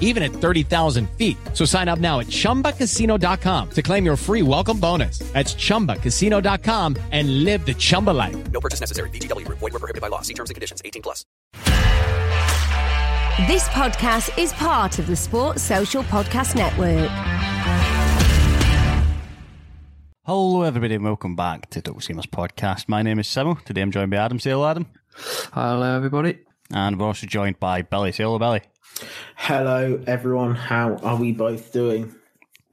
even at 30,000 feet. So sign up now at ChumbaCasino.com to claim your free welcome bonus. That's ChumbaCasino.com and live the Chumba life. No purchase necessary. VGW. Void were prohibited by law. See terms and conditions. 18 plus. This podcast is part of the Sports Social Podcast Network. Hello, everybody, and welcome back to Double Gamers Podcast. My name is Simo. Today I'm joined by Adam. Say hello, Adam. Hello, everybody. And we're also joined by Billy. Say hello, Billy. Hello, everyone. How are we both doing?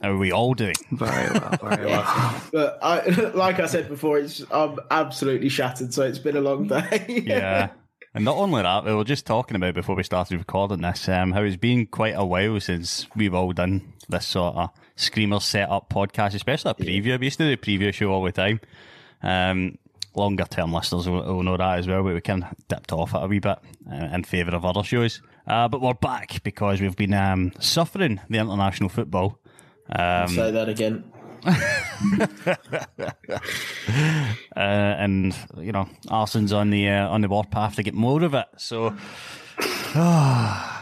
How are we all doing? Very well, very well. But I, like I said before, it's I'm absolutely shattered. So it's been a long day. Yeah. And not only that, we were just talking about before we started recording this, um, how it's been quite a while since we've all done this sort of screamer setup podcast, especially a preview. We used to do a preview show all the time. Um, longer term listeners will, will know that as well, but we kind of dipped off it a wee bit uh, in favour of other shows. Uh, but we're back because we've been um, suffering the international football. Um, Say that again. uh, and you know, Arsenal's on the uh, on the warpath to get more of it. So,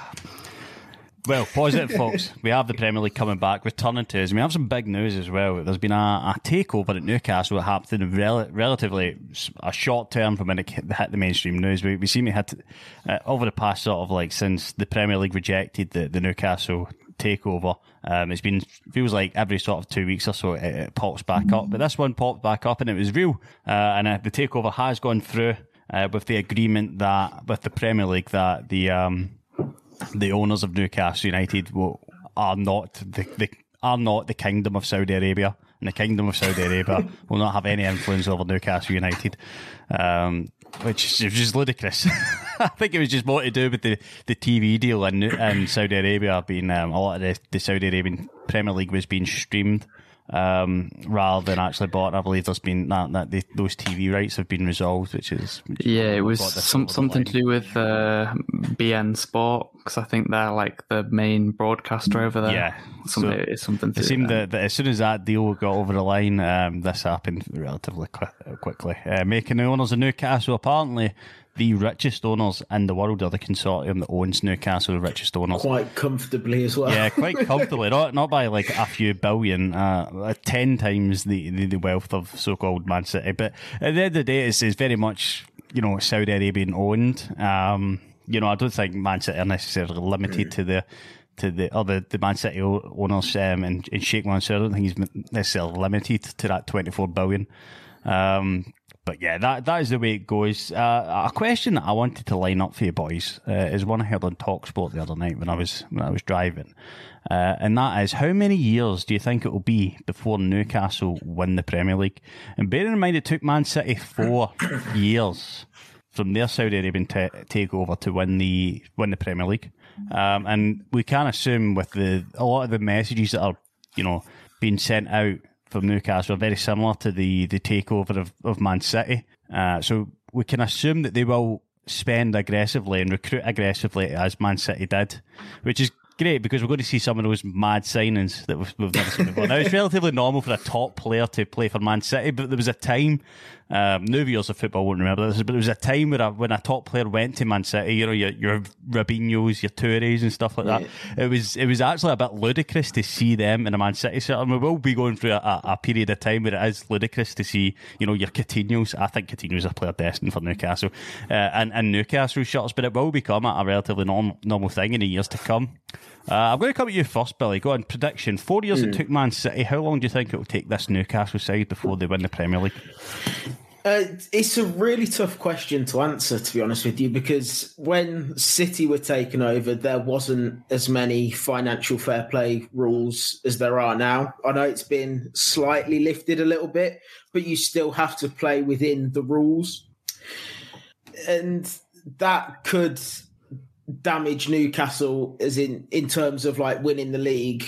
well, positive, folks. We have the Premier League coming back, returning to us. And we have some big news as well. There's been a, a takeover at Newcastle that happened in rel- relatively a short term from when it hit the mainstream news. We, we seem to hit uh, over the past sort of like since the Premier League rejected the, the Newcastle takeover. Um, it's been feels like every sort of two weeks or so it, it pops back up, but this one popped back up and it was real. Uh, and uh, the takeover has gone through uh, with the agreement that with the Premier League that the um, the owners of Newcastle United will, are not the, the are not the kingdom of Saudi Arabia, and the kingdom of Saudi Arabia will not have any influence over Newcastle United, um, which is just ludicrous. I think it was just more to do with the, the TV deal in, in Saudi Arabia being um, a lot of the, the Saudi Arabian Premier League was being streamed um, rather than actually bought. I believe there's been that, that the, those TV rights have been resolved, which is which Yeah, it was some, something to do with uh, beIN Sport because I think they're like the main broadcaster over there. Yeah, something so it's something to It seemed that, that as soon as that deal got over the line, um, this happened relatively qui- quickly, uh, making the owners of Newcastle apparently the richest owners in the world, are the consortium that owns Newcastle, the richest owners. Quite comfortably as well. Yeah, quite comfortably. not not by like a few billion, uh, uh, ten times the, the, the wealth of so-called Man City. But at the end of the day, it's, it's very much you know Saudi Arabian owned. Um, you know, I don't think Man City are necessarily limited to the to the other the Man City owners um, and, and Sheikh Mansour. I don't think he's necessarily limited to that twenty four billion. Um, but yeah, that that is the way it goes. Uh, a question that I wanted to line up for you boys uh, is one I heard on Talksport the other night when I was when I was driving, uh, and that is how many years do you think it will be before Newcastle win the Premier League? And bearing in mind it took Man City four years from their Saudi Arabian ta takeover to win the win the Premier League, um, and we can assume with the a lot of the messages that are you know being sent out from Newcastle are very similar to the the takeover of, of Man City. Uh, so we can assume that they will spend aggressively and recruit aggressively as Man City did, which is great because we're going to see some of those mad signings that we've, we've never seen before. now, it's relatively normal for a top player to play for Man City, but there was a time, um, of football won't remember this, but there was a time where a, when a top player went to Man City, you know, your, your Robinhos, your Toures and stuff like that, it was it was actually a bit ludicrous to see them in a Man City shirt. And we will be going through a, a, a period of time where it is ludicrous to see, you know, your Coutinho's. I think Coutinho's a player destined for Newcastle uh, and, and Newcastle shots, but it will become a, a relatively norm, normal thing in the years to come. Uh, I'm going to come at you first, Billy. Go on, prediction. Four years it took Man City. How long do you think it will take this Newcastle side before they win the Premier League? Uh, it's a really tough question to answer, to be honest with you, because when City were taken over, there wasn't as many financial fair play rules as there are now. I know it's been slightly lifted a little bit, but you still have to play within the rules. And that could damage Newcastle as in in terms of like winning the league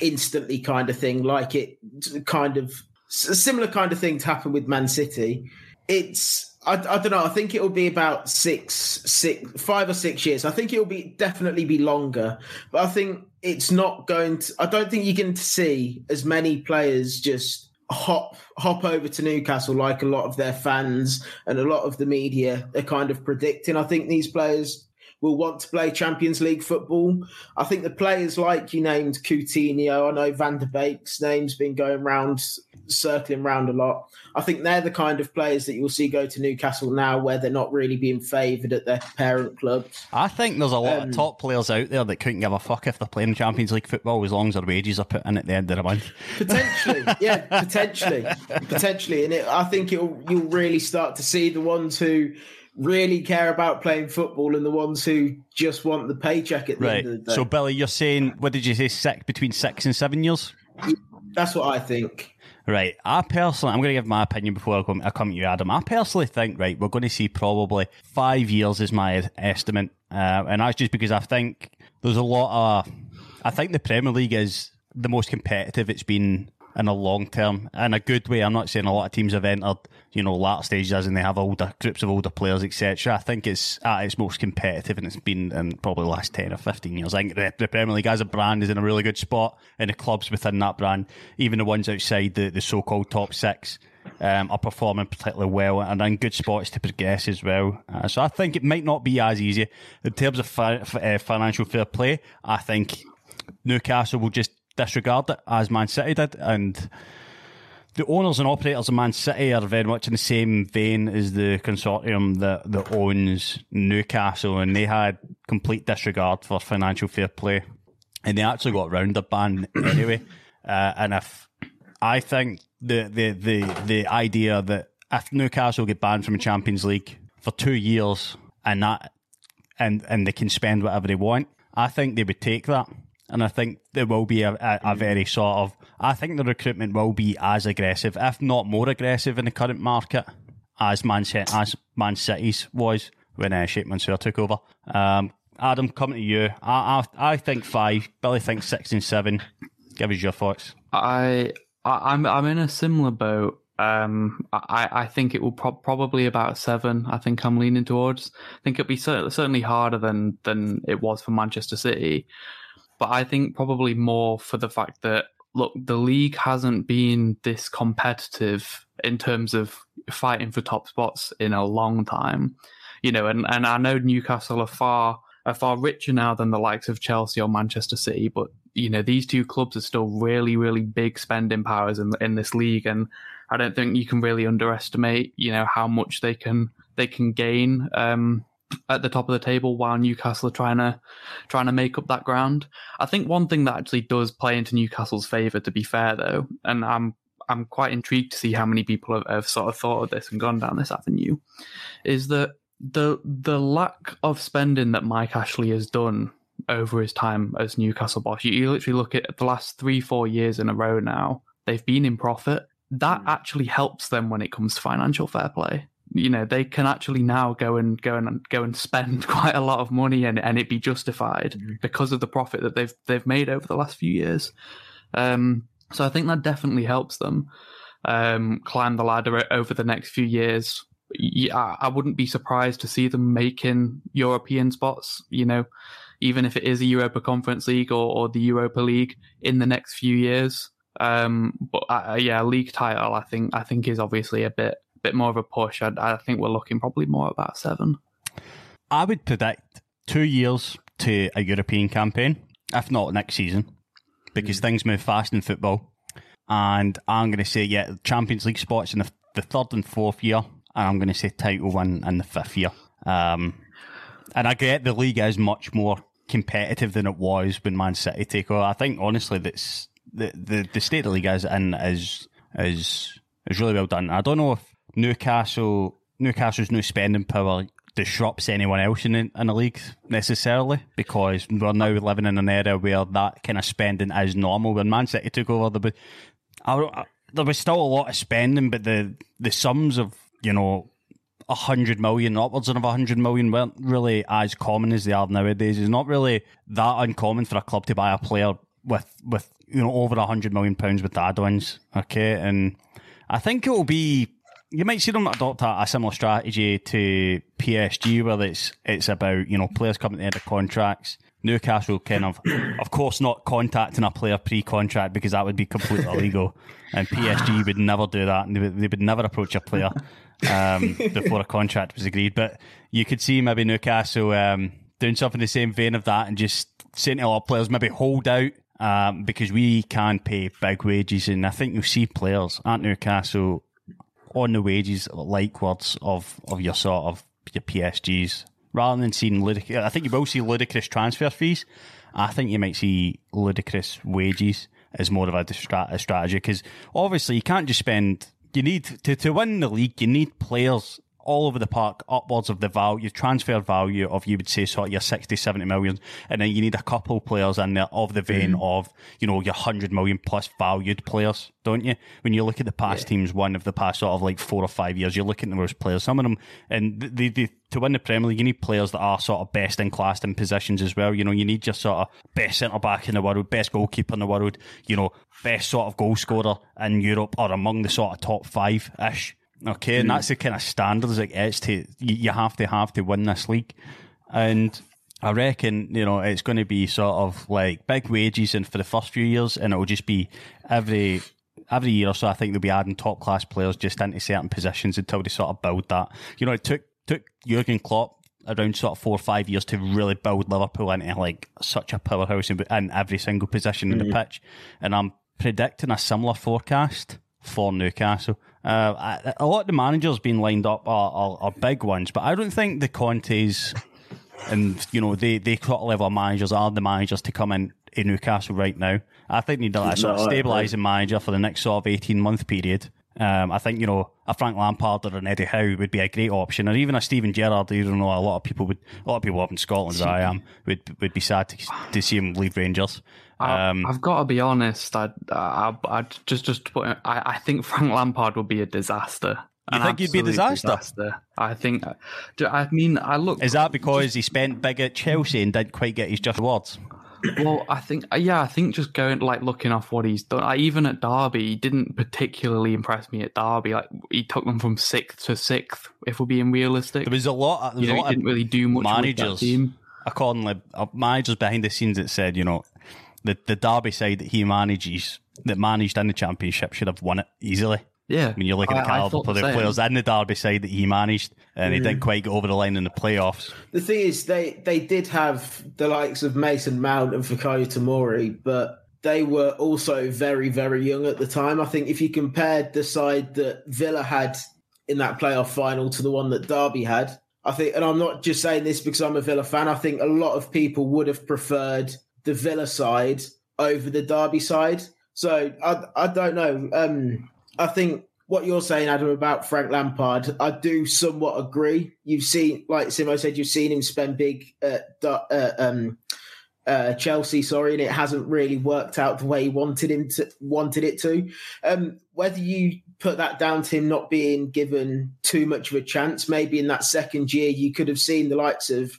instantly kind of thing like it kind of a similar kind of thing to happen with Man City. It's I, I don't know I think it will be about six six five or six years. I think it will be definitely be longer but I think it's not going to I don't think you're going to see as many players just hop hop over to Newcastle like a lot of their fans and a lot of the media are kind of predicting. I think these players will want to play Champions League football. I think the players like you named Coutinho, I know Van der Beek's name's been going round, circling round a lot. I think they're the kind of players that you'll see go to Newcastle now where they're not really being favoured at their parent clubs. I think there's a lot of um, top players out there that couldn't give a fuck if they're playing Champions League football as long as their wages are put in at the end of the month. Potentially, yeah, potentially, potentially, and it, I think it'll you'll really start to see the ones who really care about playing football and the ones who just want the paycheck at the Right. end of the day. So, Billy, you're saying, what did you say, six, between six and seven years? That's what I think. Right. I personally, I'm going to give my opinion before I come, I come to you, Adam. I personally think, right, we're going to see probably five years is my estimate. Uh, and that's just because I think there's a lot of. I think the Premier League is the most competitive it's been in a long term, in a good way. I'm not saying a lot of teams have entered, you know, latter stages in they have older groups of older players, etc. I think it's at its most competitive and it's been in probably the last 10 or 15 years. I think the, the Premier League as a brand is in a really good spot, and the clubs within that brand, even the ones outside the, the so called top six, um, are performing particularly well and in good spots to progress as well. Uh, so I think it might not be as easy in terms of fi- f- uh, financial fair play. I think Newcastle will just disregard it as Man City did, and the owners and operators of Man City are very much in the same vein as the consortium that, that owns Newcastle, and they had complete disregard for financial fair play, and they actually got round the ban anyway. Uh, and if I think the, the the the idea that if Newcastle get banned from the Champions League for two years and that and and they can spend whatever they want, I think they would take that. And I think there will be a, a, a very sort of. I think the recruitment will be as aggressive, if not more aggressive, in the current market as Man City, as Man City's was when uh, Sheikh Mansour took over. Um, Adam, coming to you. I, I I think five. Billy thinks six and seven. Give us your thoughts. I, I I'm I'm in a similar boat. Um, I I think it will pro- probably about seven. I think I'm leaning towards. I think it'll be cer- certainly harder than than it was for Manchester City, but I think probably more for the fact that look, the league hasn't been this competitive in terms of fighting for top spots in a long time. You know, and and I know Newcastle are far are far richer now than the likes of Chelsea or Manchester City, but you know these two clubs are still really really big spending powers in in this league and I don't think you can really underestimate you know how much they can they can gain um at the top of the table while Newcastle are trying to trying to make up that ground. I think one thing that actually does play into Newcastle's favour to be fair though, and I'm I'm quite intrigued to see how many people have, have sort of thought of this and gone down this avenue, is that the the lack of spending that Mike Ashley has done over his time as Newcastle boss. You, you literally look at the last three, four years in a row now, they've been in profit. That hmm. actually helps them when it comes to financial fair play. You know, they can actually now go and go and go and spend quite a lot of money and, and it be justified because of the profit that they've they've made over the last few years. Um, so I think that definitely helps them um, climb the ladder over the next few years. Yeah, I wouldn't be surprised to see them making European spots. You know, even if it is a Europa Conference League or, or the Europa League in the next few years. Um, but uh, yeah, league title, I think I think is obviously a bit bit more of a push. I, I think we're looking probably more about seven. I would predict two years to a European campaign, if not next season, because things move fast in football. And I'm going to say, yeah, Champions League spots in the, the third and fourth year, and I'm going to say title one in the fifth year. Um, and I get the league is much more competitive than it was when Man City take over. I think honestly, that's the, the, the state of the league is in is is is really well done. I don't know if Newcastle Newcastle's new spending power disrupts anyone else in the, in the league necessarily because we're now living in an era where that kind of spending is normal. When Man City took over, there was, I, there was still a lot of spending, but the the sums of you know a hundred million, upwards of a hundred million, weren't really as common as they are nowadays. It's not really that uncommon for a club to buy a player with with you know over a hundred million pounds with add-ons. Okay, and I think it will be. You might see them adopt a, a similar strategy to PSG, where it's it's about you know players coming to the end of contracts. Newcastle kind of, of course, not contacting a player pre-contract because that would be completely illegal, and PSG would never do that, and they would, they would never approach a player um, before a contract was agreed. But you could see maybe Newcastle um, doing something in the same vein of that and just saying to a lot of players, maybe hold out um, because we can pay big wages. And I think you'll see players at Newcastle on the wages like words of, of your sort of your PSGs rather than seeing ludicrous. I think you will see ludicrous transfer fees. I think you might see ludicrous wages as more of a, a strategy because obviously you can't just spend. You need to to win the league. You need players all over the park, upwards of the value, transfer value of, you would say, sort of your 60, 70 million. And then you need a couple players in there of the vein mm. of, you know, your 100 million plus valued players, don't you? When you look at the past teams, one of the past sort of like four or five years, you're looking at those players. Some of them, and they, they, to win the Premier League, you need players that are sort of best in class in positions as well. You know, you need your sort of best centre back in the world, best goalkeeper in the world, you know, best sort of goal scorer in Europe or among the sort of top five ish. Okay, and hmm. that's the kind of standards it gets to. You have to have to win this league, and I reckon you know it's going to be sort of like big wages and for the first few years, and it'll just be every every year or so. I think they'll be adding top class players just into certain positions until they sort of build that. You know, it took took Jurgen Klopp around sort of four or five years to really build Liverpool into like such a powerhouse in, in every single position in the hmm. pitch, and I'm predicting a similar forecast for Newcastle. Uh, I- a lot of the managers being lined up are, are, are big ones, but I don't think the Contes and you know they they sort of level managers are the managers to come in in Newcastle right now. I think they need a sort of stabilising manager for the next sort of eighteen month period. Um, I think you know a Frank Lampard or an Eddie Howe would be a great option, or even a Steven Gerrard. Even know, a lot of people would, a lot of people up in Scotland, as I am, would would be sad to to see him leave Rangers. I, Um, I've got to be honest. I, I, I just, just put. I, I think Frank Lampard would be a disaster. You think he'd be a absolute disaster? I think. do- I mean, I look. is that because he spent big at Chelsea and didn't quite get his just rewards? Well, I think, yeah, I think just going like looking off what he's done. I, even at Derby, he didn't particularly impress me at Derby. Like he took them from sixth to sixth. If we're being realistic, There was a lot. There was you know, a lot he didn't really do much managers. with that team. accordingly, uh, managers behind the scenes that said, you know, the the Derby side that he manages, that managed in the Championship, should have won it easily. Yeah, When you're look at the I- I caliber of the players in the Derby side that he managed, and he didn't mm. quite get over the line in the playoffs. The thing is, they they did have the likes of Mason Mount and Fikayo Tomori, but they were also very very young at the time. I think if you compared the side that Villa had in that playoff final to the one that Derby had, I think, and I'm not just saying this because I'm a Villa fan. I think a lot of people would have preferred the Villa side over the Derby side. So I I don't know. Um, I think what you're saying, Adam, about Frank Lampard, I do somewhat agree. You've seen, like Simo said, you've seen him spend big at uh, um, uh, Chelsea, sorry, and it hasn't really worked out the way he wanted him to wanted it to. Um, whether you put that down to him not being given too much of a chance, maybe in that second year you could have seen the likes of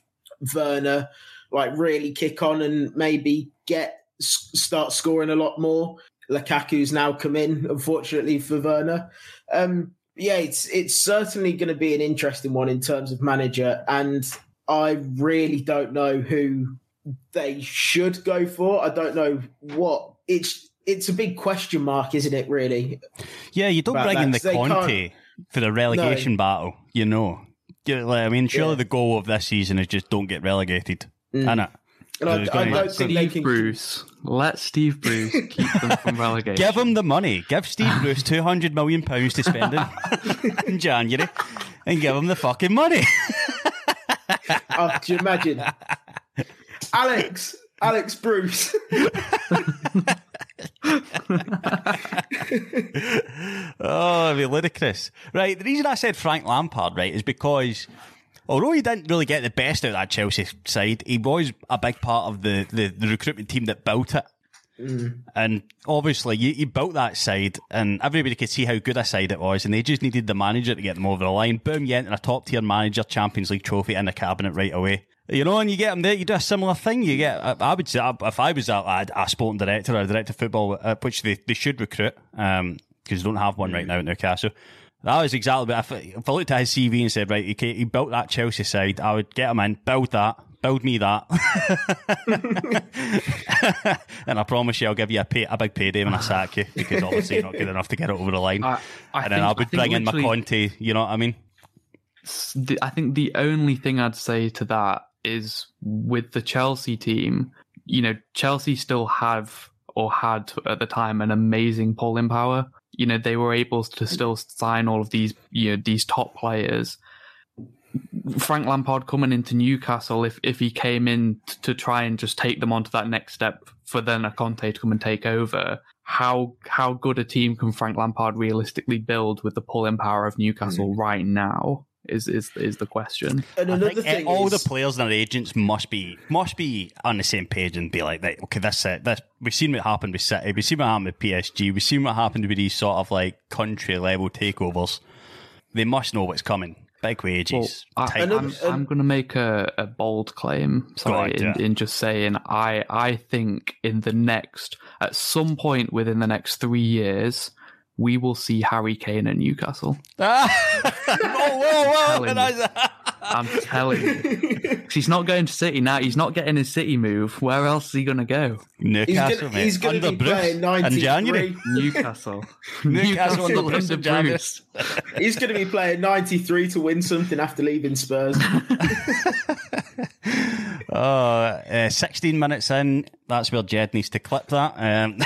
Werner like really kick on and maybe get start scoring a lot more. Lukaku's now come in, unfortunately for Werner. Um, yeah, it's it's certainly going to be an interesting one in terms of manager, and I really don't know who they should go for. I don't know what it's. It's a big question mark, isn't it? Really, Yeah, you don't bring in the Conte for the relegation battle, you know. I mean, surely Yeah. the goal of this season is just don't get relegated, Mm. innit? and I, There's I gonna don't think they Steve can. Bruce. Let Steve Bruce keep them from relegation. Give him the money. Give Steve Bruce two hundred million pounds to spend in, in January, and give him the fucking money. Oh, do you imagine, Alex? Alex Bruce. oh, it'd be ludicrous. Right, the reason I said Frank Lampard, right, is because although he didn't really get the best out of that Chelsea side, he was a big part of the, the, the recruitment team that built it. And obviously, you, you built that side, and everybody could see how good a side it was, and they just needed the manager to get them over the line. Boom, you enter a top tier manager, Champions League trophy in the cabinet right away. You know, and you get them there, you do a similar thing. You get, I, I would say, if I was a, a, a sporting director or a director of football, uh, which they, they should recruit, um, because they don't have one right now at Newcastle. That was exactly. If I, if I looked at his CV and said, right, okay, he built that Chelsea side, I would get him in, build that, build me that, and I promise you, I'll give you a pay, a big payday when I sack you because obviously you're not good enough to get it over the line. I- I and then think- I I would think bring in my Conte. You know what I mean? I think the only thing I'd say to that is with the Chelsea team, you know, Chelsea still have or had at the time an amazing polling power. You know, they were able to mm. still sign all of these, you know, these top players. Frank Lampard coming into Newcastle, if if he came in t- to try and just take them onto that next step for then a Conte to come and take over, how how good a team can Frank Lampard realistically build with the pulling power of Newcastle mm. right now? Is is is the question? And I another think thing all is, the players and their agents must be must be on the same page and be like, right, okay, this it. This we've seen what happened with City, we've seen what happened with PSG, we've seen what happened with these sort of like country level takeovers. They must know what's coming. Big wages, Well, I, tight I'm, I'm going to make a, a bold claim. Sorry, on, yeah. in, in just saying, I I think in the next, at some point within the next three years, we will see Harry Kane at Newcastle. whoa, whoa, whoa! telling and you. I- I'm telling you. he's not going to City now. He's not getting his City move. Where else is he going to go? Newcastle, he's gonna be Bruce playing in 93. January. Newcastle. Newcastle under Bruce in Bruce. He's going to be playing 93 to win something after leaving Spurs. Oh, uh, 16 minutes in. That's where Jed needs to clip that. Um,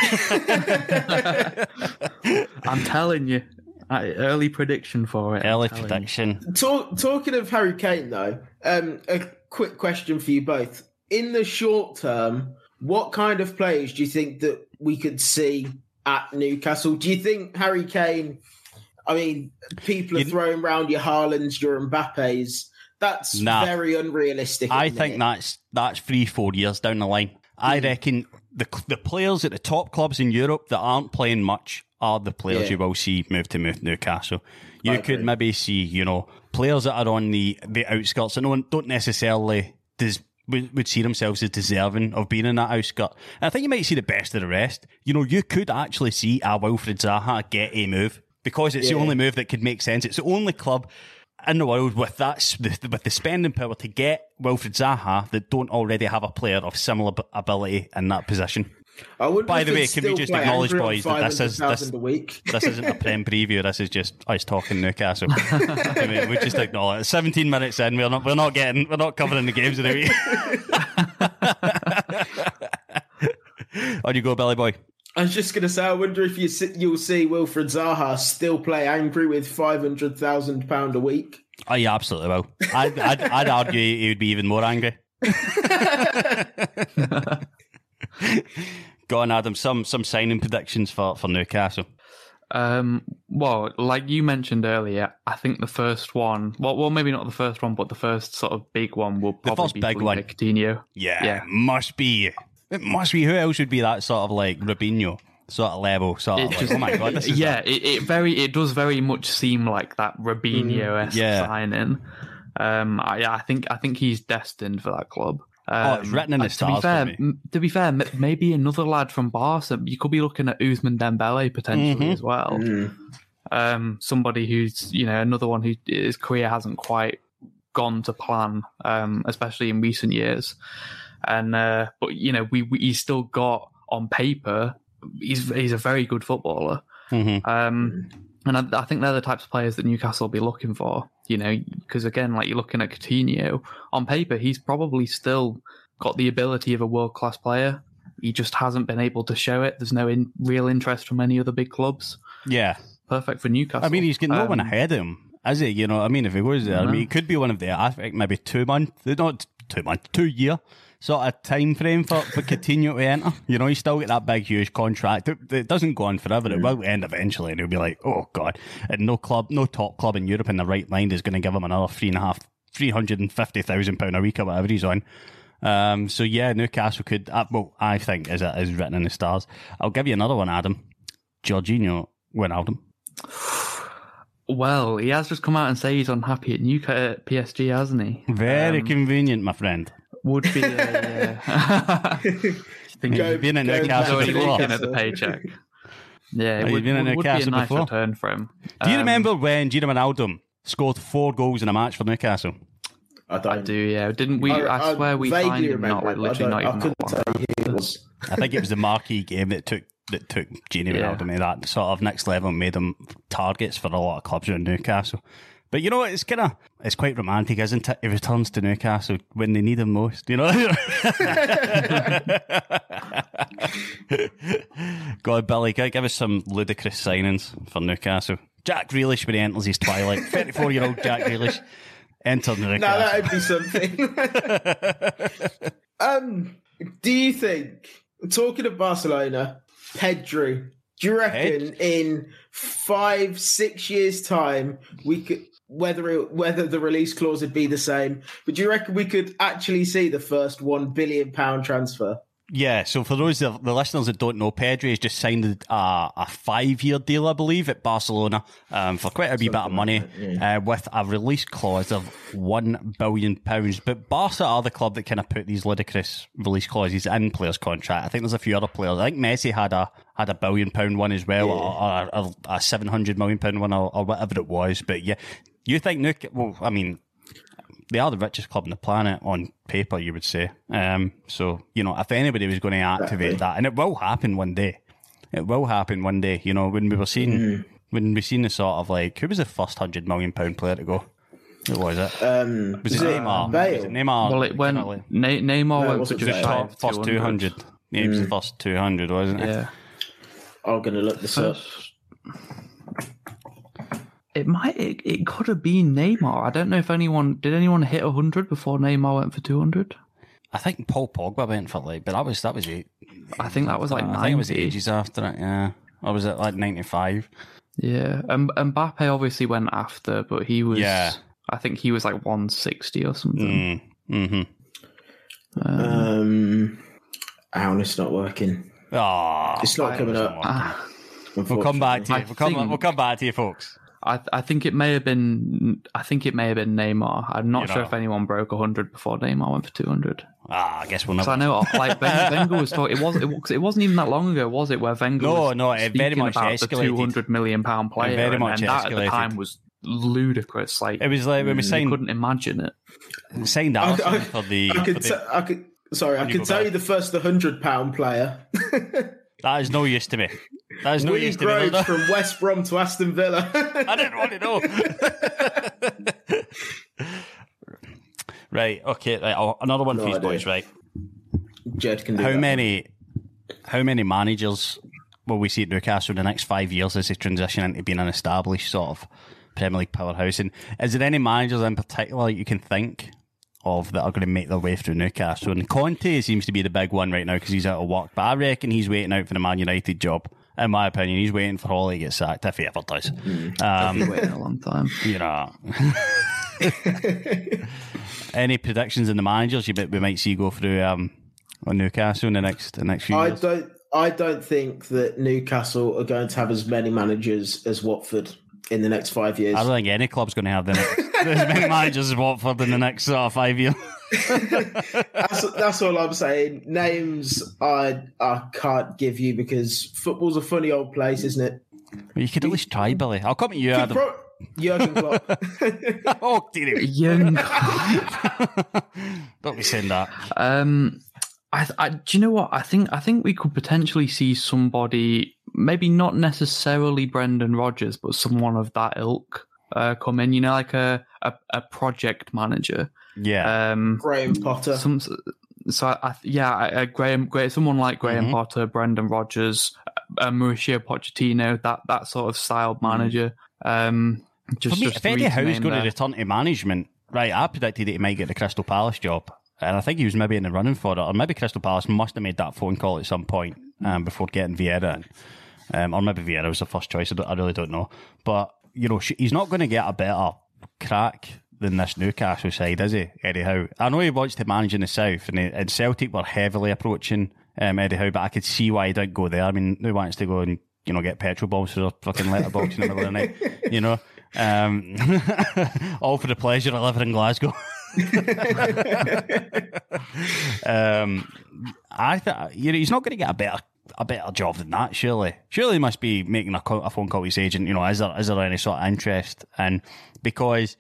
I'm telling you, early prediction for it. Early prediction. Talk, talking of Harry Kane, though, um, a quick question for you both. In the short term, what kind of players do you think that we could see at Newcastle? Do you think Harry Kane? I mean, people are You- throwing around your Haalands, your Mbappes. That's Nah. very unrealistic. I think minute. that's that's three, four years down the line. I hmm. reckon the the players at the top clubs in Europe that aren't playing much are the players Yeah. you will see move to move Newcastle. You I could agree. maybe see, you know, players that are on the, the outskirts and don't don't necessarily des- would, see themselves as deserving of being in that outskirt. And I think you might see the best of the rest. You know, you could actually see a Wilfred Zaha get a move because it's the only move that could make sense. It's the only club in the world with that with the spending power to get Wilfred Zaha that don't already have a player of similar ability in that position. I wonder By the way, can we just acknowledge, boys, that this is- this-. This isn't a prem preview. This is just us talking Newcastle. I mean, we just acknowledge it. Seventeen minutes in, we're not we're not getting we're not covering the games of the week. On you go, Billy Boy. I was just going to say, I wonder if you see, you'll see Wilfred Zaha still play angry with five hundred thousand pound a week. Oh, yeah, absolutely will. I'd, I'd, I'd argue he would be even more angry. Go on, Adam. Some some signing predictions for, for Newcastle. Um, well, like you mentioned earlier, I think the first one, well, well, maybe not the first one, but the first sort of big one will The probably first be big Felipe one. Coutinho. Yeah, Yeah. must be. It must be. Who else would be that sort of like Robinho sort of level? Sort of It like, oh my god, this is yeah, it, it very, it does very much seem like that Robinho esque Mm, yeah. signing. Um, I, I think, I think he's destined for that club. Um, Oh, it's written in the uh, to be stars for fair, me. m- to be fair, m- maybe another lad from Barca. You could be looking at Ousmane Dembele potentially Mhm. as well. um, somebody who's you know another one who his career hasn't quite gone to plan, um, especially in recent years. And uh, but you know, we, we he's still got on paper, he's he's a very good footballer. Mhm. Um, and I, I think they're the types of players that Newcastle will be looking for. You know, because again, like you're looking at Coutinho on paper, he's probably still got the ability of a world class player. He just hasn't been able to show it. There's no in, real interest from any other big clubs. Yeah. Perfect for Newcastle. I mean, he's getting no one Um, ahead of him, is he? You know, I mean, if he goes there, I mean, he could be one of the, I think maybe two month, not two month, two year sort of time frame for, for Coutinho to enter. You know, he's still got that big, huge contract. It, it doesn't go on forever. It will end eventually, and he'll be like, oh, God. And no club, no top club in Europe in the right mind is going to give him another three and a half, £350,000 a week or whatever he's on. Um, so yeah, Newcastle could. Uh, well, I think is it is written in the stars. I'll give you another one, Adam. Georginio Wijnaldum. Well, he has just come out and say he's unhappy at Newcastle PSG, hasn't he? Very Um, convenient, my friend. Would be a. Uh, think Go- You've been in go Newcastle back Going to before. looking at the paycheck. Yeah, Have it you would, been in would, would be a Newcastle nice before? return for him. Do you Um, remember when Gini Wijnaldum scored four goals in a match for Newcastle? I don't. I do, yeah. Didn't we? I, swear we vaguely signed him not remember like it, I literally not even I couldn't that tell you was. I think it was the marquee game that took that took Gini Yeah. Wijnaldum to that sort of next level and made him targets for a lot of clubs around Newcastle. But you know what? It's kind of it's quite romantic, isn't it? He returns to Newcastle when they need him most. You know. God, Billy, give us some ludicrous signings for Newcastle? Jack Grealish when he enters his twilight. Thirty-four-year-old Jack Grealish entered Newcastle. that'd be something. um, do you think, talking of Barcelona, Pedri, do you reckon in five, six years' time we could whether it, whether the release clause would be the same, but do you reckon we could actually see the first one billion pound transfer? Yeah, so for those of the listeners that don't know, Pedri has just signed a, a five-year deal, I believe, at Barcelona um, for quite a wee bit of money, uh, with a release clause of one billion pounds. But Barca are the club that kind of put these ludicrous release clauses in players' contract. I think there's a few other players. I think Messi had a had a billion pound one as well, or, or, a seven hundred million pound one, or, or whatever it was. But yeah, you think Nuke? Well, I mean, they are the richest club on the planet on paper, you would say. Um, so, you know, if anybody was going to activate that, and it will happen one day, it will happen one day. You know, when we were seeing, Mm. when we seen the sort of like, who was the first hundred million pound player to go? Who was it? Um, Was it is it Neymar? Bale? Was it Neymar? Well, it went. Kinda like- Ne- Neymar No, went for wasn't just top of first 200. hundred. Yeah, it was the first two hundred, wasn't it? Yeah. I'm going to look this up. It might. It, it could have been Neymar. I don't know if anyone did. Anyone hit hundred before Neymar went for two hundred. I think Paul Pogba went for like, but that was that was it. I think that was like I think it was ages after it. Yeah, or was it like ninety five? Yeah, and um, Mbappe obviously went after, but he was. Yeah. I think he was like one sixty or something. Mm. Mm-hmm. Um, Ow, it's not working. Oh, It's not coming up. Ah, We'll come back to you. We'll come, think- we'll come back to you, folks. I I think it may have been. I think it may have been Neymar. I'm not You sure know. if anyone broke hundred before Neymar went for two hundred. Ah, I guess we'll So I know, like Wen- Wenger was talking. It wasn't. It, was- it wasn't even that long ago, was it? Where Wenger No, was no, it very speaking much about the two hundred million pound player, very and, much and that at the time was ludicrous. Like It was like when we you signed couldn't imagine it. signed I, I, for the. I could, the- t- I could. Sorry, I You could go tell back. you the first hundred pound player. that is no use to me. That is no Willie use to me. Groves from West Brom to Aston Villa. I didn't want to know. right. Okay. Right, another one No for these boys. Right. Jed can do How that. many? How many managers will we see at Newcastle in the next five years as they transition into being an established sort of Premier League powerhouse? And is there any managers in particular you can think of that are going to make their way through Newcastle? And Conte seems to be the big one right now because he's out of work, but I reckon he's waiting out for the Man United job. In my opinion, he's waiting for Ole to get sacked if he ever does. Um, Been waiting a long time. you know. Any predictions in the managers you bet we might see go through um, on Newcastle in the next the next few I years? don't. I don't think that Newcastle are going to have as many managers as Watford in the next five years. I don't think any club's going to have the next, as many managers as Watford in the next sort of five years. that's, that's all I'm saying. Names I I can't give you because football's a funny old place, isn't it? You could at least try, Billy. I'll come to you, Adam. Pro- Jurgen Klopp. oh, dear. Young. Don't be saying that. Um, I, I, do you know what? I think I think we could potentially see somebody, maybe not necessarily Brendan Rodgers, but someone of that ilk uh, come in. You know, like a a, a project manager. Yeah. Um, Graham Potter. some so I, I yeah I, Graham Graham someone like Graham Mhm. Potter, Brendan Rodgers, uh, Mauricio Pochettino, that that sort of style manager. Um, just, For me, just if Eddie three to Howe's name going to return to management, right, I predicted that he might get the Crystal Palace job. And I think he was maybe in the running for it. Or maybe Crystal Palace must have made that phone call at some point um, before getting Vieira in. Um, or maybe Vieira was the first choice. I, I really don't know. But, you know, he's not going to get a better crack than this Newcastle side, is he, Eddie Howe? I know he wants to manage in the south, and, he, and Celtic were heavily approaching um, Eddie Howe, but I could see why he didn't go there. I mean, who wants to go and, you know, get petrol bombs for their fucking letterbox in the middle of the night, you know? Um, all for the pleasure of living in Glasgow. um, I th- you know he's not going to get a better a better job than that. Surely, surely he must be making a, call, a phone call to his agent. You know, is there is there any sort of interest? And because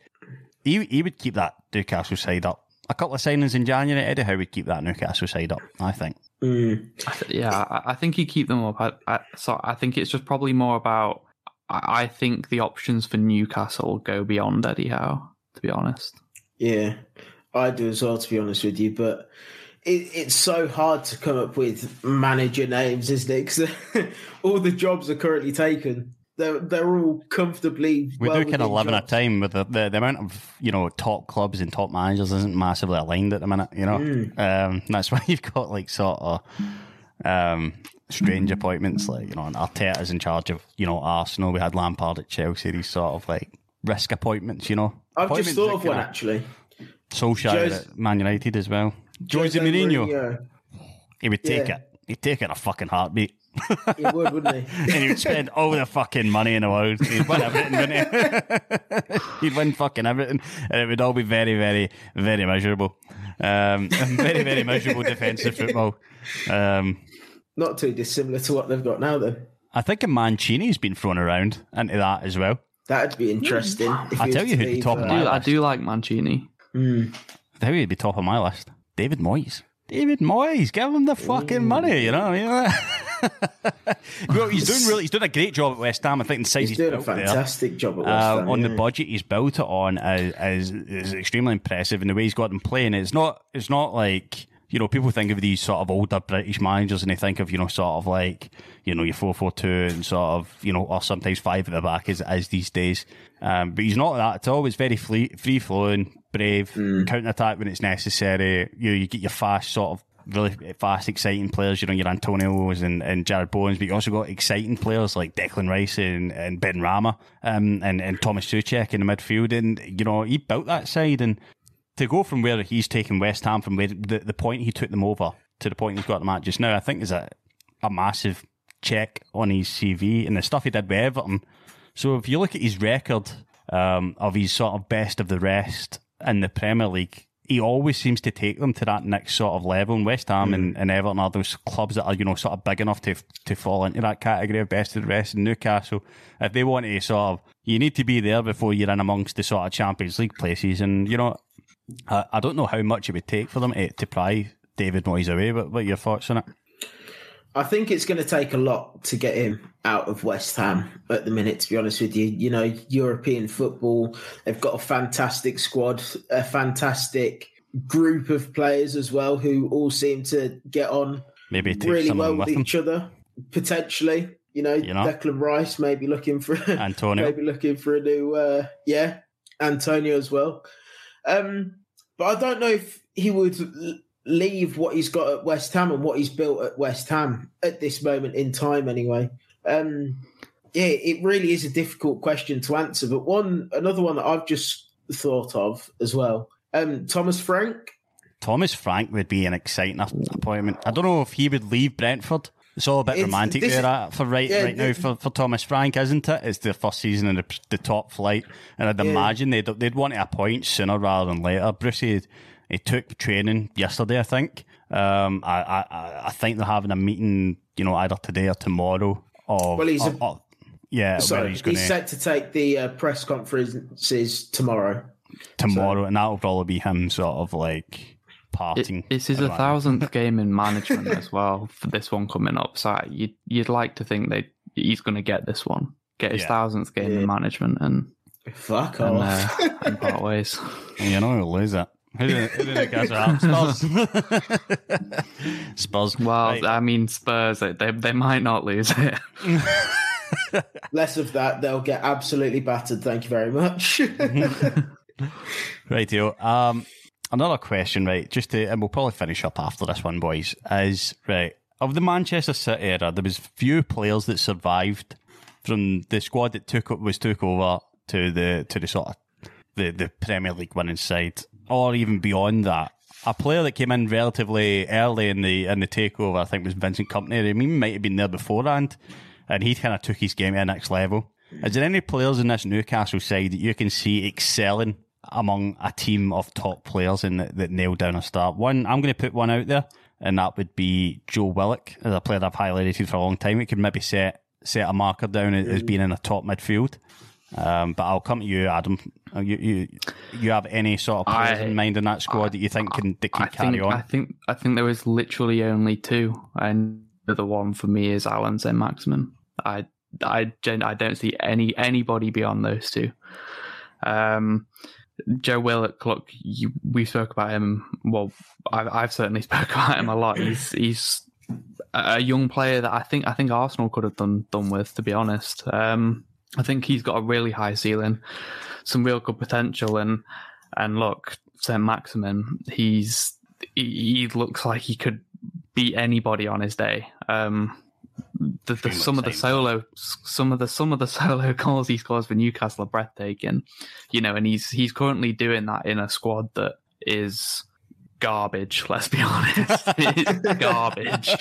he he would keep that Newcastle side up. A couple of signings in January, Eddie Howe would keep that Newcastle side up. I think. Mm. I th- yeah, I, I think you keep them up. I, I, so I think it's just probably more about. I, I think the options for Newcastle go beyond Eddie Howe. To be honest, Yeah, I do as well, to be honest with you. But it, it's so hard to come up with manager names, isn't it? Because all the jobs are currently taken. They're they're all comfortably. We well do kind of within live in a time with the, the, the amount of you know top clubs and top managers isn't massively aligned at the minute. You know, um, that's why you've got like sort of um, strange appointments like you know and Arteta's in charge of you know Arsenal. We had Lampard at Chelsea. These sort of like risk appointments. You know, I've just thought of one actually. Solskjaer Jose- at Man United as well. Jose Mourinho, he would take Yeah. it. He'd take it in a fucking heartbeat. He would, wouldn't he? and he would spend all the fucking money in the world. He'd win everything, wouldn't he? He'd win fucking everything, and it would all be very, very, very miserable. Um, very, very miserable defensive football. Um, Not too dissimilar to what they've got now, then. I think a Mancini's been thrown around into that as well. That'd be interesting. If I'll he was tell you who'd be top of my I do, my I do like Mancini. mm. I think he'd be top of my list. David Moyes. David Moyes, give him the fucking money, you know I mean? well, he's doing really, he's doing a great job at West Ham. I think the size He's he's, doing a built there. fantastic job at West Uh, Ham. on the budget he's built it on is, is is extremely impressive, and the way he's got them playing. It's not it's not like you know people think of these sort of older British managers and they think of you know sort of like you know your four four two and sort of you know or sometimes five at the back as as these days. Um, but he's not that at all. It's very free flowing, brave, Mm. counter attack when it's necessary. You you get your fast sort of really fast, exciting players. You know, your Antonios and, and Jarrod Bowens, but you also got exciting players like Declan Rice and, and Benrahma um, and, and Thomas Soucek in the midfield. And, you know, he built that side. And to go from where he's taken West Ham, from where the, the point he took them over to the point he's got them at just now, I think is a, a massive check on his CV and the stuff he did with Everton. So if you look at his record um, of his sort of best of the rest in the Premier League, he always seems to take them to that next sort of level. And West Ham and, mm. and Everton are those clubs that are, you know, sort of big enough to to fall into that category of best of the rest. And Newcastle, if they want to sort of, you need to be there before you're in amongst the sort of Champions League places. And, you know, I, I don't know how much it would take for them to, to pry David Moyes away, but what are your thoughts on it? I think it's going to take a lot to get him out of West Ham at the minute, to be honest with you. You know, European football, they've got a fantastic squad, a fantastic group of players as well who all seem to get on Maybe really well with with each other, potentially. You know, You know? Declan Rice maybe looking for Antonio. maybe looking for a new uh yeah, Antonio as well. Um but I don't know if he would leave what he's got at West Ham and what he's built at West Ham at this moment in time anyway. Um yeah, it really is a difficult question to answer, but one another one that I've just thought of as well. Um Thomas Frank Thomas Frank would be an exciting appointment. I don't know if he would leave Brentford. It's all a bit It's- romantic this- there uh, for right yeah, right now for, for Thomas Frank, isn't it? It's the first season in the, the top flight, and I'd Yeah. imagine they'd they'd want to appoint sooner rather than later. Brucey he took training yesterday, I think. Um, I, I I- I think they're having a meeting, you know, either today or tomorrow. Of, Well, he's a- of- of- yeah, so he's, he's going to set to take the uh, press conferences tomorrow. tomorrow, and that'll probably be him sort of like parting. It, this is a thousandth game in management as well for this one coming up. So you'd you'd like to think that he's going to get this one, get his Yeah. thousandth game Yeah. in management, and Fuck and, off. uh, and part ways. You know who'll lose it. Who do who do the guys? Spurs. Spurs. Well, Right. I mean Spurs, they they, they might not lose it. Less of that, they'll get absolutely battered. Thank you very much. Right, Um, another question, right? Just to, and we'll probably finish up after this one, boys. Is right of the Manchester City era, there was few players that survived from the squad that took was took over to the to the sort of the the Premier League winning side, or even beyond that. A player that came in relatively early in the in the takeover, I think, was Vincent Kompany. I mean, he might have been there beforehand, and he kind of took his game to the next level. Is there any players in this Newcastle side that you can see excelling among a team of top players and that, that nailed down a start? One, I'm going to put one out there, and that would be Joe Willock, as a player that I've highlighted for a long time. It could maybe set set a marker down as as being in a top midfield. Um, but I'll come to you, Adam. Uh, You you you have any sort of players I- in mind in that squad that you think can that can I carry think on? I think I think there is literally only two, and the one for me is Allan St. Maximin. I I I don't see any anybody beyond those two. Um, Joe Willock, look, you, we spoke about him. Well, I've, I've certainly spoke about him a lot. He's he's a young player that I think I think Arsenal could have done done with. To be honest, um, I think he's got a really high ceiling, some real good potential, and and look, Saint Maximin, he's he, he looks like he could beat anybody on his day. Um, the, the, some of the solo, some of the some of the solo goals he scores for Newcastle are breathtaking, you know, and he's he's currently doing that in a squad that is garbage. Let's be honest, it's garbage.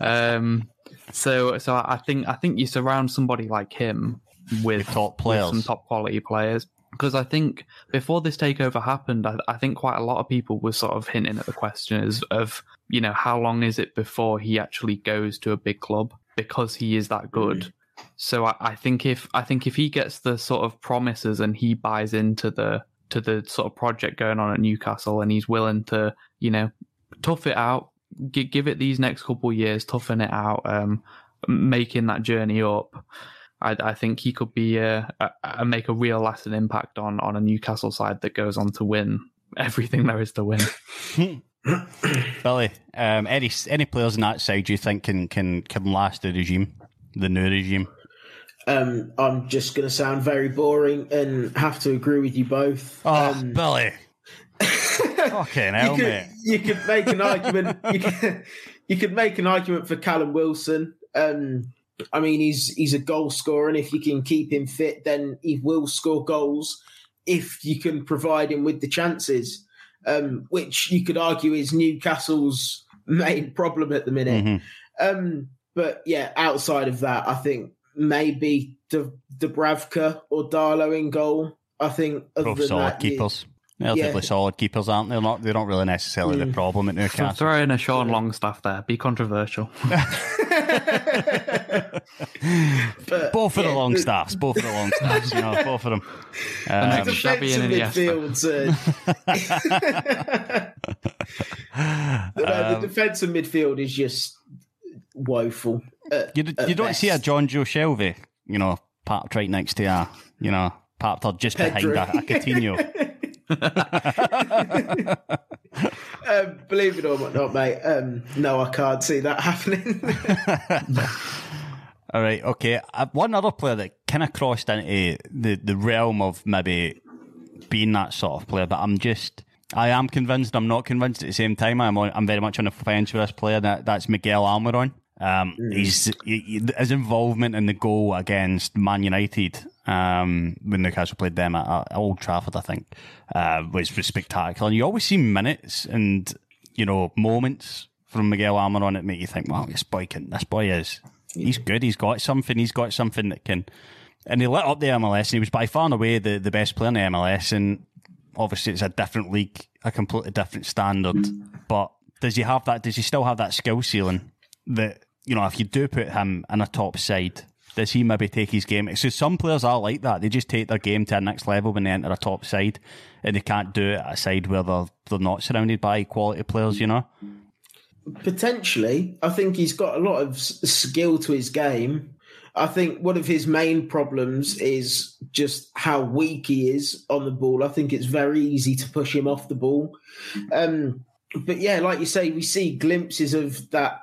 Um, so so I think I think you surround somebody like him with top with players. some top quality players. Because I think before this takeover happened, I, I think quite a lot of people were sort of hinting at the question is of you know how long is it before he actually goes to a big club because he is that good. So I, I think if I think if he gets the sort of promises and he buys into the to the sort of project going on at Newcastle and he's willing to you know tough it out, gi- give it these next couple of years, toughen it out, um, making that journey up. I, I think he could be a, a, a make a real lasting impact on on a Newcastle side that goes on to win everything there is to win. Billy, um, any any players on that side you think can can can last the regime, the new regime? um, I'm just going to sound very boring and have to agree with you both. Oh, Um, Billy. Fucking hell, you could, mate. you could make an argument. You could, you could make an argument for Callum Wilson. Um, I mean, he's he's a goal scorer, and if you can keep him fit, then he will score goals. If you can provide him with the chances, um, which you could argue is Newcastle's main problem at the minute. Mhm. Um, but yeah, outside of that, I think maybe De- Dubravka or Darlow in goal. I think other than that, keepers. Relatively yeah. solid keepers, aren't they? They're not, they're not really necessarily the Mm. problem at So Newcastle. throw in a Sean Longstaff there. Be controversial. But, Both of the yeah, Longstaffs, both of the Longstaffs, you know, both of them. Um, next- The Xavi defensive and Iniesta. midfield, uh, no, the defensive midfield is just woeful. Uh, you, at you don't see a. Jonjo Shelvey, you know, parked right next to a, you know, parked or just Pedro. behind a, a Coutinho. Um, believe it or not, mate. Um, no, I can't see that happening. All right, okay. Uh, one other player that kind of crossed into the, the realm of maybe being that sort of player, but I'm just, I am convinced, I'm not convinced at the same time. I'm on, I'm very much on the fence with this player. That that's Miguel Almiron. Um, he's he, his involvement in the goal against Man United um, when Newcastle played them at, at Old Trafford, I think, uh, was, was spectacular. And you always see minutes and you know moments from Miguel Almiron that make you think, "Wow, this boy can, this boy is, he's good. He's got something. He's got something that can." And he lit up the MLS, and he was by far and away the, the best player in the MLS. And obviously, it's a different league, a completely different standard. But does he have that? Does he still have that skill ceiling that you know? If you do put him in a top side, Does he maybe take his game? So some players are like that. They just take their game to a next level when they enter a top side, and they can't do it at a side where they're they're not surrounded by quality players. You know. Potentially, I think he's got a lot of skill to his game. I think one of his main problems is just how weak he is on the ball. I think it's very easy to push him off the ball. Um, but yeah, like you say, we see glimpses of that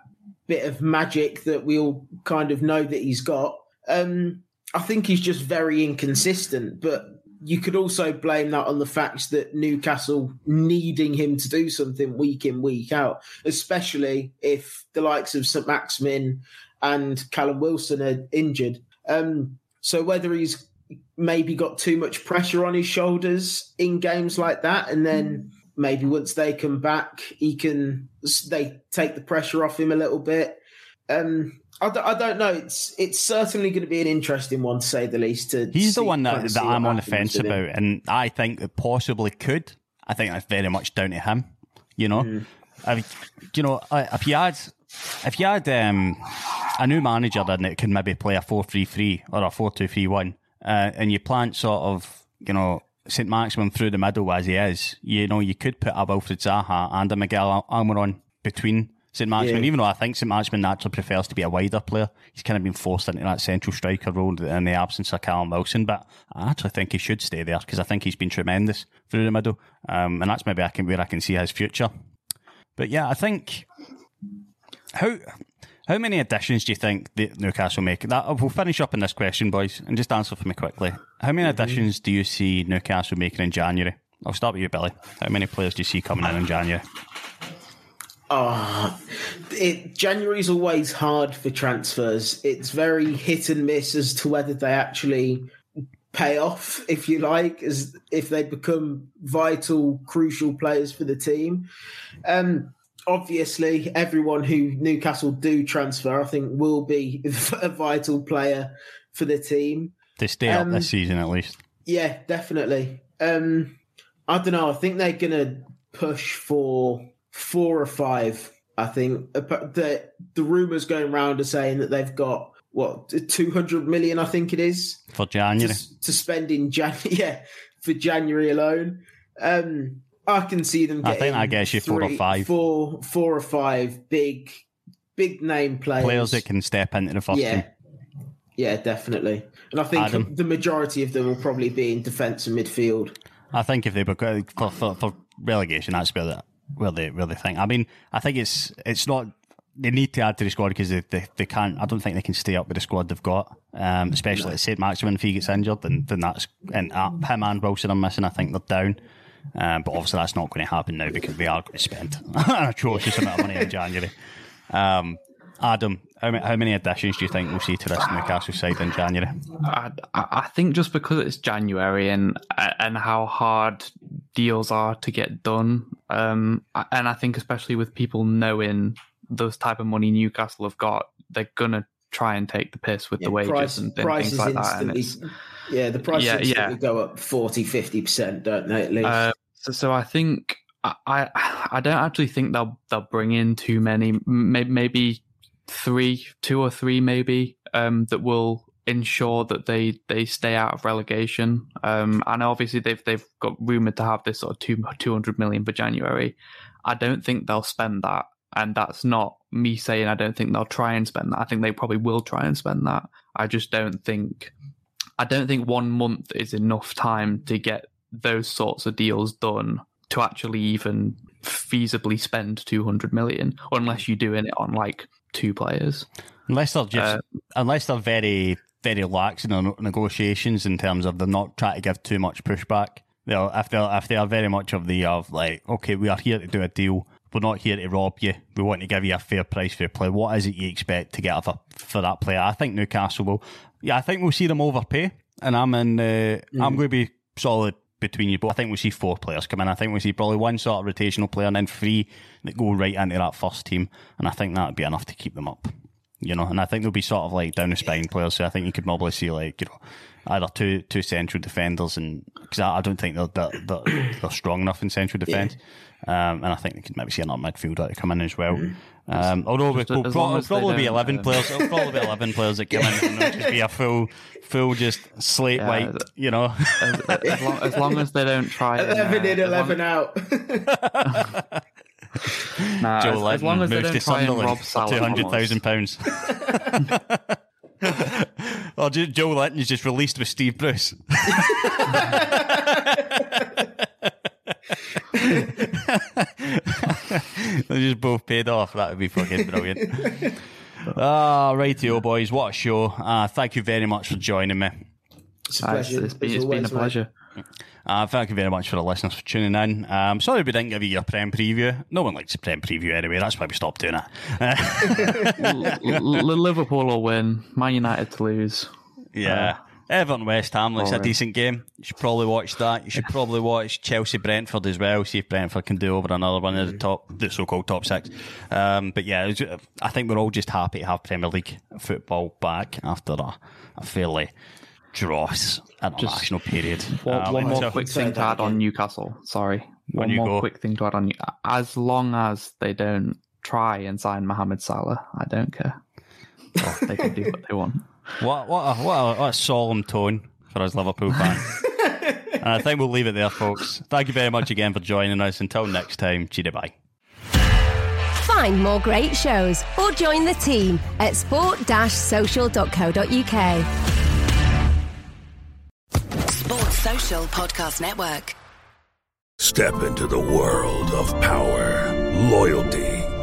bit of magic that we all kind of know that he's got. Um, I think he's just very inconsistent, but you could also blame that on the fact that Newcastle needing him to do something week in, week out, especially if the likes of St. Maximin and Callum Wilson are injured. Um, so whether he's maybe got too much pressure on his shoulders in games like that, and then maybe once they come back, he can they take the pressure off him a little bit. Um, I, don't, I don't know. It's it's certainly going to be an interesting one to say the least. To He's the one that, that I'm on the fence about, and I think that possibly could. I think that's very much down to him. You know, Mm. if, you know, if you had if you had um, a new manager then that can maybe play a four three three or a four two three one, uh, and you plant sort of you know St Maximin through the middle as he is, you know, you could put a Wilfred Zaha and a Miguel Almiron between St Maximin, Yeah. even though I think St Maximin naturally prefers to be a wider player. He's kind of been forced into that central striker role in the absence of Callum Wilson, but I actually think he should stay there because I think he's been tremendous through the middle, um, and that's maybe I can where I can see his future. But yeah, I think how how many additions do you think that Newcastle make? That we'll finish up in this question, boys, and just answer for me quickly. How many additions do you see Newcastle making in January? I'll start with you, Billy. How many players do you see coming in in January? Oh, it, January's always hard for transfers. It's very hit and miss as to whether they actually pay off, if you like, as if they become vital, crucial players for the team. Um, obviously, everyone who Newcastle do transfer, I think, will be a vital player for the team. To stay up Um, this season at least. Yeah, definitely. Um, I don't know. I think they're going to push for four or five. I think the the rumors going around are saying that they've got what two hundred million. I think it is For January. to spend in Jan. Yeah, for January alone. Um, I can see them. I think I guess you four or five. four, four or five big, big name players. Players that can step into the first yeah. team. Yeah, definitely. And I think Adam? the majority of them will probably be in defence and midfield. I think if they were for, for, for relegation, that's where they, where they where they think. I mean, I think it's it's not. They need to add to the squad because they, they, they can't. I don't think they can stay up with the squad they've got. Um, especially at St Maximin, if he gets injured, then then that's and uh, him and Wilson are missing. I think they're down. Um, but obviously that's not going to happen now because we are going to spend an atrocious amount of money in January. Um, Adam, how many, how many additions do you think we'll see to this Newcastle side in January? I, I I think just because it's January and and how hard deals are to get done, um, and I think especially with people knowing those type of money Newcastle have got, they're gonna try and take the piss with the wages price, and, and things like that. And it's, yeah, the prices Yeah, yeah. go up 40, 50%, don't they, at least? Uh, so, so I think I, I don't actually think they'll they'll bring in too many. Maybe maybe three, two or three, maybe um, that will ensure that they they stay out of relegation. Um, and obviously they've they've got rumored to have this sort of two two hundred million for January. I don't think they'll spend that, and that's not me saying I don't think they'll try and spend that. I think they probably will try and spend that. I just don't think. I don't think one month is enough time to get those sorts of deals done to actually even feasibly spend 200 million unless you're doing it on like two players. Unless they're just, Uh, unless they're very, very lax in their negotiations in terms of they're not trying to give too much pushback. They'll, if they if they are very much of the of like, okay, we are here to do a deal. We're not here to rob you. We want to give you a fair price for your play. What is it you expect to get for, for that player? I think Newcastle will. Yeah, I think we'll see them overpay, and I'm in. Uh, I'm going to be solid between you but I think we see four players come in. I think we see probably one sort of rotational player and then three that go right into that first team, and I think that would be enough to keep them up. you know, and I think there'll be sort of like down the spine players. So I think you could probably see like you know either two two central defenders, and because I, I don't think they're, they're they're, they're strong enough in central defence. Um, and I think they could maybe see another midfielder to come in as well. Um, although Just it will pro- long it'll as they probably be eleven uh, players. It'll probably be eleven players that come in, and it'll just be a full, full just slate Yeah, white. the- You know, As, as, long, as long as they don't try. and, 11 in, uh, as long- 11 out. Nah, Joe as, as long as they moves don't to try and Sunderland rob for Salah. two hundred thousand pounds. or Jo- Joelinton's just released with Steve Bruce. they just both paid off. That would be fucking brilliant. Ah, rightio, boys. What a show. Uh, thank you very much for joining me. It's a Uh, it's- pleasure. it's been, it's been a always, mate. pleasure. Uh, thank you very much for the listeners for tuning in. Um, sorry we didn't give you your Prem preview. No one likes a Prem preview anyway. That's why we stopped doing it. L- L- Liverpool will win. Man United to lose. Yeah. Everton West Ham looks a decent game. You should probably watch that. You should probably watch Chelsea Brentford as well. See if Brentford can do over another one of the top, the so-called top six. Um, but yeah, was- I think we're all just happy to have Premier League football back after a, a fairly dross international period. One, Um, one more so- quick thing to add on. Newcastle. Sorry. One more go. quick thing to add on. New- As long as they don't try and sign Mohamed Salah, I don't care. Well, they can do what they want. What what a, what, a, what a solemn tone for us Liverpool fans. and I think we'll leave it there, folks. Thank you very much again for joining us. Until next time, cheery bye. Find more great shows or join the team at sport-social.co.uk. Sports Social Podcast Network. Step into the world of power, loyalty,